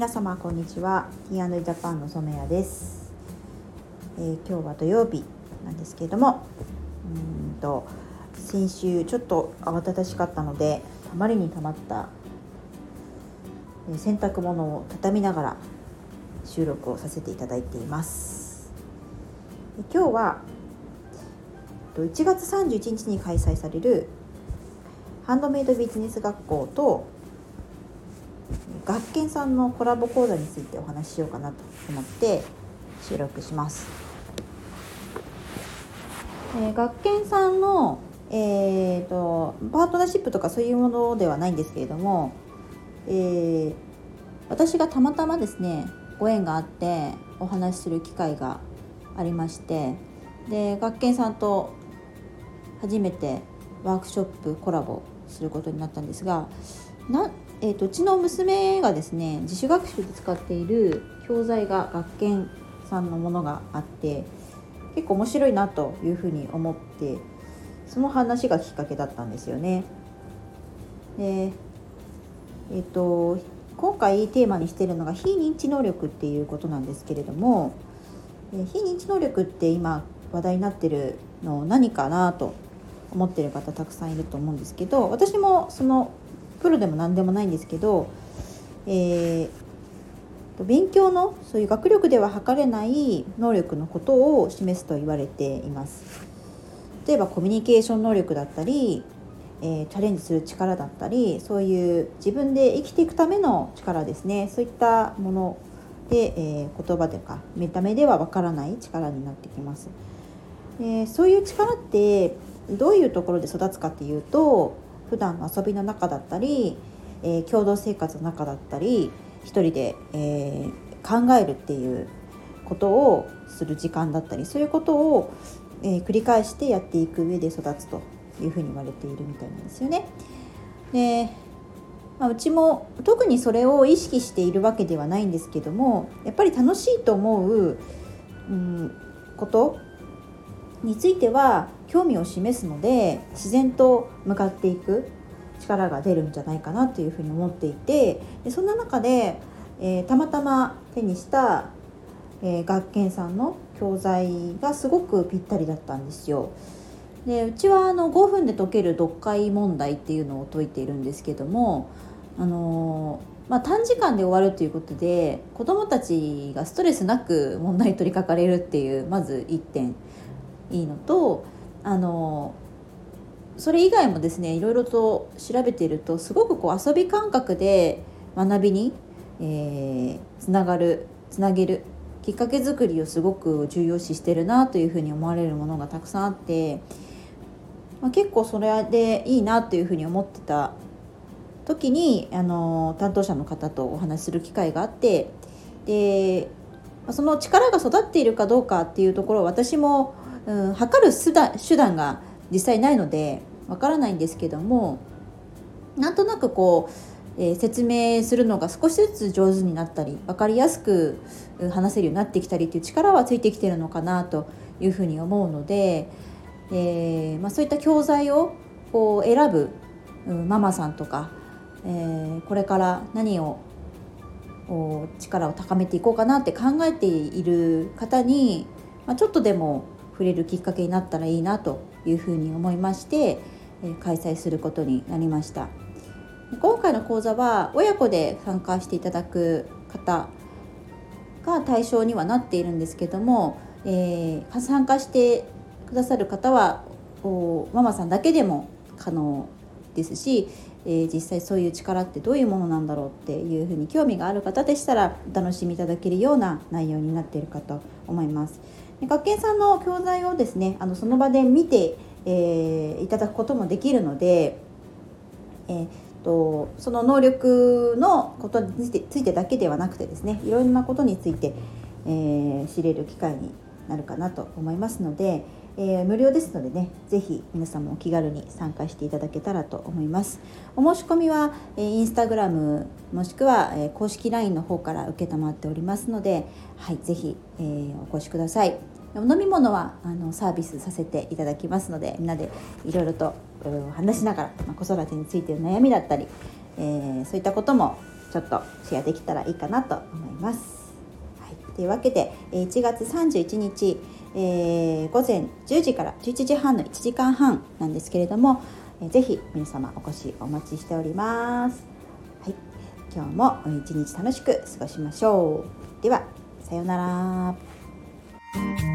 皆様こんにちは。T& ジャパンの染谷です、えー、今日は土曜日なんですけれどもうんと先週ちょっと慌ただしかったのでたまりにたまった、洗濯物を畳みながら収録をさせていただいています。今日は1月31日に開催されるハンドメイドビジネス学校と学研さんのコラボ講座についてお話ししようかなと思って収録します。えー、学研さんの、えーと、パートナーシップとかそういうものではないんですけれども、えー、私がたまたまですねご縁があってお話しする機会がありましてで学研さんと初めてワークショップコラボすることになったんですがな、えーと、うちの娘がですね自主学習で使っている教材が学研さんのものがあって結構面白いなというふうに思ってその話がきっかけだったんですよね。でえーと、と今回テーマにしてるのが非認知能力っていうことなんですけれども非認知能力って今話題になってるの何かなと思ってる方たくさんいると思うんですけど私もそのプロでも何でもないんですけど、えー、勉強のそういう学力では測れない能力のことを示すと言われています。例えばコミュニケーション能力だったり、えー、チャレンジする力だったりそういう自分で生きていくための力ですねそういったもので、えー、言葉とか見た目ではわからない力になってきます。えー、そういう力ってどういうところで育つかっていうと普段の遊びの中だったり、えー、共同生活の中だったり一人で、えー、考えるっていうことをする時間だったりそういうことを、えー、繰り返してやっていく上で育つというふうに言われているみたいなんですよね。でまあ、うちも特にそれを意識しているわけではないんですけどもやっぱり楽しいと思う、うん、ことについては興味を示すので自然と向かっていく力が出るんじゃないかなというふうに思っていてでそんな中で、えー、たまたま手にした、えー、学研さんの教材がすごくぴったりだったんですよ。でうちはあの5分で解ける読解問題っていうのを解いているんですけども、あのー、まあ、短時間で終わるということで子どもたちがストレスなく問題に取り掛かれるっていうまず1点いいのとあのそれ以外もですねいろいろと調べているとすごくこう遊び感覚で学びに、えー、つながるつなげるきっかけ作りをすごく重要視してるなというふうに思われるものがたくさんあって、まあ、結構それでいいなというふうに思ってた時にあの担当者の方とお話しする機会があってでその力が育っているかどうかっていうところを私もうん、測る手段手段が実際ないのでわからないんですけどもなんとなくこう、えー、説明するのが少しずつ上手になったり分かりやすく話せるようになってきたりっていう力はついてきてるのかなというふうに思うので、えーまあ、そういった教材をこう選ぶ、うん、ママさんとか、えー、これから何を力を高めていこうかなって考えている方に、まあ、ちょっとでも触れるきっかけになったらいいなというふうに思いまして、開催することになりました今回の講座は親子で参加していただく方が対象にはなっているんですけども、えー、参加してくださる方はママさんだけでも可能ですし、えー、実際そういう力ってどういうものなんだろうっていうふうに興味がある方でしたらお楽しみいただけるような内容になっているかと思います。学研さんの教材をですねあのその場で見て、えー、いただくこともできるので、えーと、その能力のことについてだけではなくてですねいろんなことについて、えー、知れる機会になるかなと思いますので、えー、無料ですのでね是非皆さんもお気軽に参加していただけたらと思います。お申し込みは、えー、インスタグラムもしくは、えー、公式 LINE の方から承っておりますのではい是非、えー、お越しください。お飲み物はあのサービスさせていただきますのでみんなでいろいろと話しながら、まあ、子育てについての悩みだったり、えー、そういったこともちょっとシェアできたらいいかなと思います。はい、というわけで1月31日、えー、午前10時から11時半の1時間半なんですけれども、えー、ぜひ皆様お越しお待ちしております。はい、今日も一日楽しく過ごしましょう。ではさようなら。